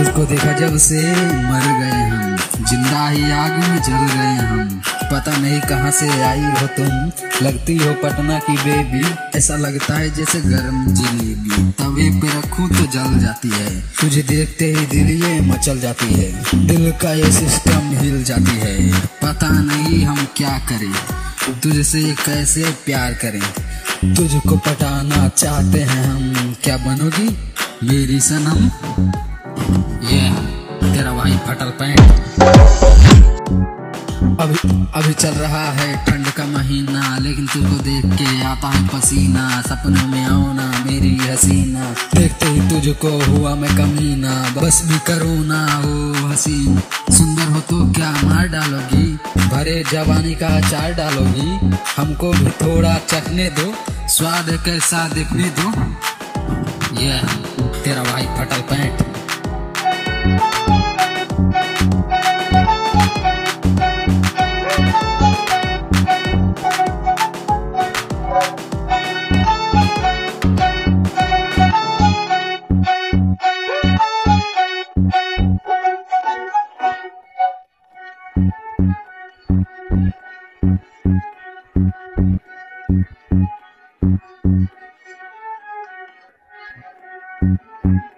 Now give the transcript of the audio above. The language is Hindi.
देखा जब से मर गए हम। ज़िंदा ही आग में जल गए हम। पता नहीं कहाँ से आई हो तुम। लगती हो पटना की बेबी ऐसा लगता है जैसे गर्म जलेबी। तवे पे रखूँ तो जल जाती है। तुझे देखते ही दिल ये मचल जाती है। दिल का ये सिस्टम हिल जाती है। पता नहीं हम क्या करें। तुझसे कैसे प्यार करें। तुझको पटाना चाहते हैं हम। क्या बनोगी मेरी सनम? ये तेरा भाई फटल पैंट। अभी अभी चल रहा है ठंड का महीना, लेकिन तुझको देख के आता है पसीना, सपनों में आओ ना मेरी हसीना। देखते ही तुझको हुआ मैं कमीना, बस भी करो ना वो हसीन। सुंदर हो तो क्या मार डालोगी? भरे जवानी का अचार डालोगी? हमको भी थोड़ा चखने दो, स्वाद कैसा देखने दो। ये तेरा भाई फटल Mm-hmm.